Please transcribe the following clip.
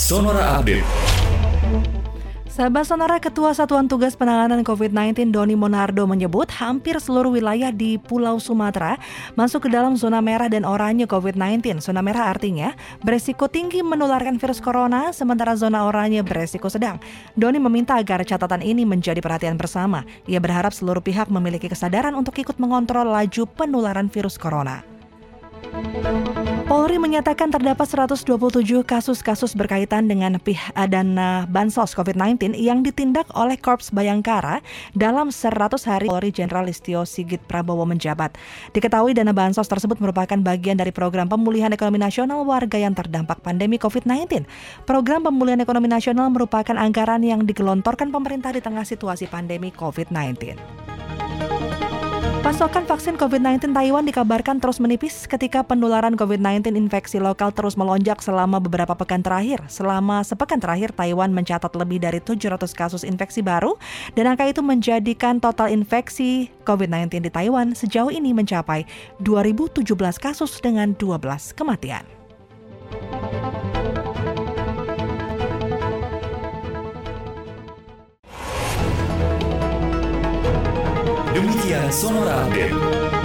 Sonora Update. Sahabat Sonora Ketua Satuan Tugas Penanganan COVID-19 Doni Monardo menyebut hampir seluruh wilayah di Pulau Sumatera masuk ke dalam zona merah dan oranye COVID-19. Zona merah artinya beresiko tinggi menularkan virus corona, sementara zona oranye beresiko sedang. Doni meminta agar catatan ini menjadi perhatian bersama. Ia berharap seluruh pihak memiliki kesadaran untuk ikut mengontrol laju penularan virus corona. Polri menyatakan terdapat 127 kasus-kasus berkaitan dengan pihak dana bansos COVID-19 yang ditindak oleh Korps Bayangkara dalam 100 hari Polri Jenderal Listio Sigit Prabowo menjabat. Diketahui dana bansos tersebut merupakan bagian dari program pemulihan ekonomi nasional warga yang terdampak pandemi COVID-19. Program pemulihan ekonomi nasional merupakan anggaran yang digelontorkan pemerintah di tengah situasi pandemi COVID-19. Pasokan vaksin COVID-19 Taiwan dikabarkan terus menipis ketika penularan COVID-19 infeksi lokal terus melonjak selama beberapa pekan terakhir. Selama sepekan terakhir, Taiwan mencatat lebih dari 700 kasus infeksi baru dan angka itu menjadikan total infeksi COVID-19 di Taiwan sejauh ini mencapai 2017 kasus dengan 12 kematian. Demikian Sonora Update.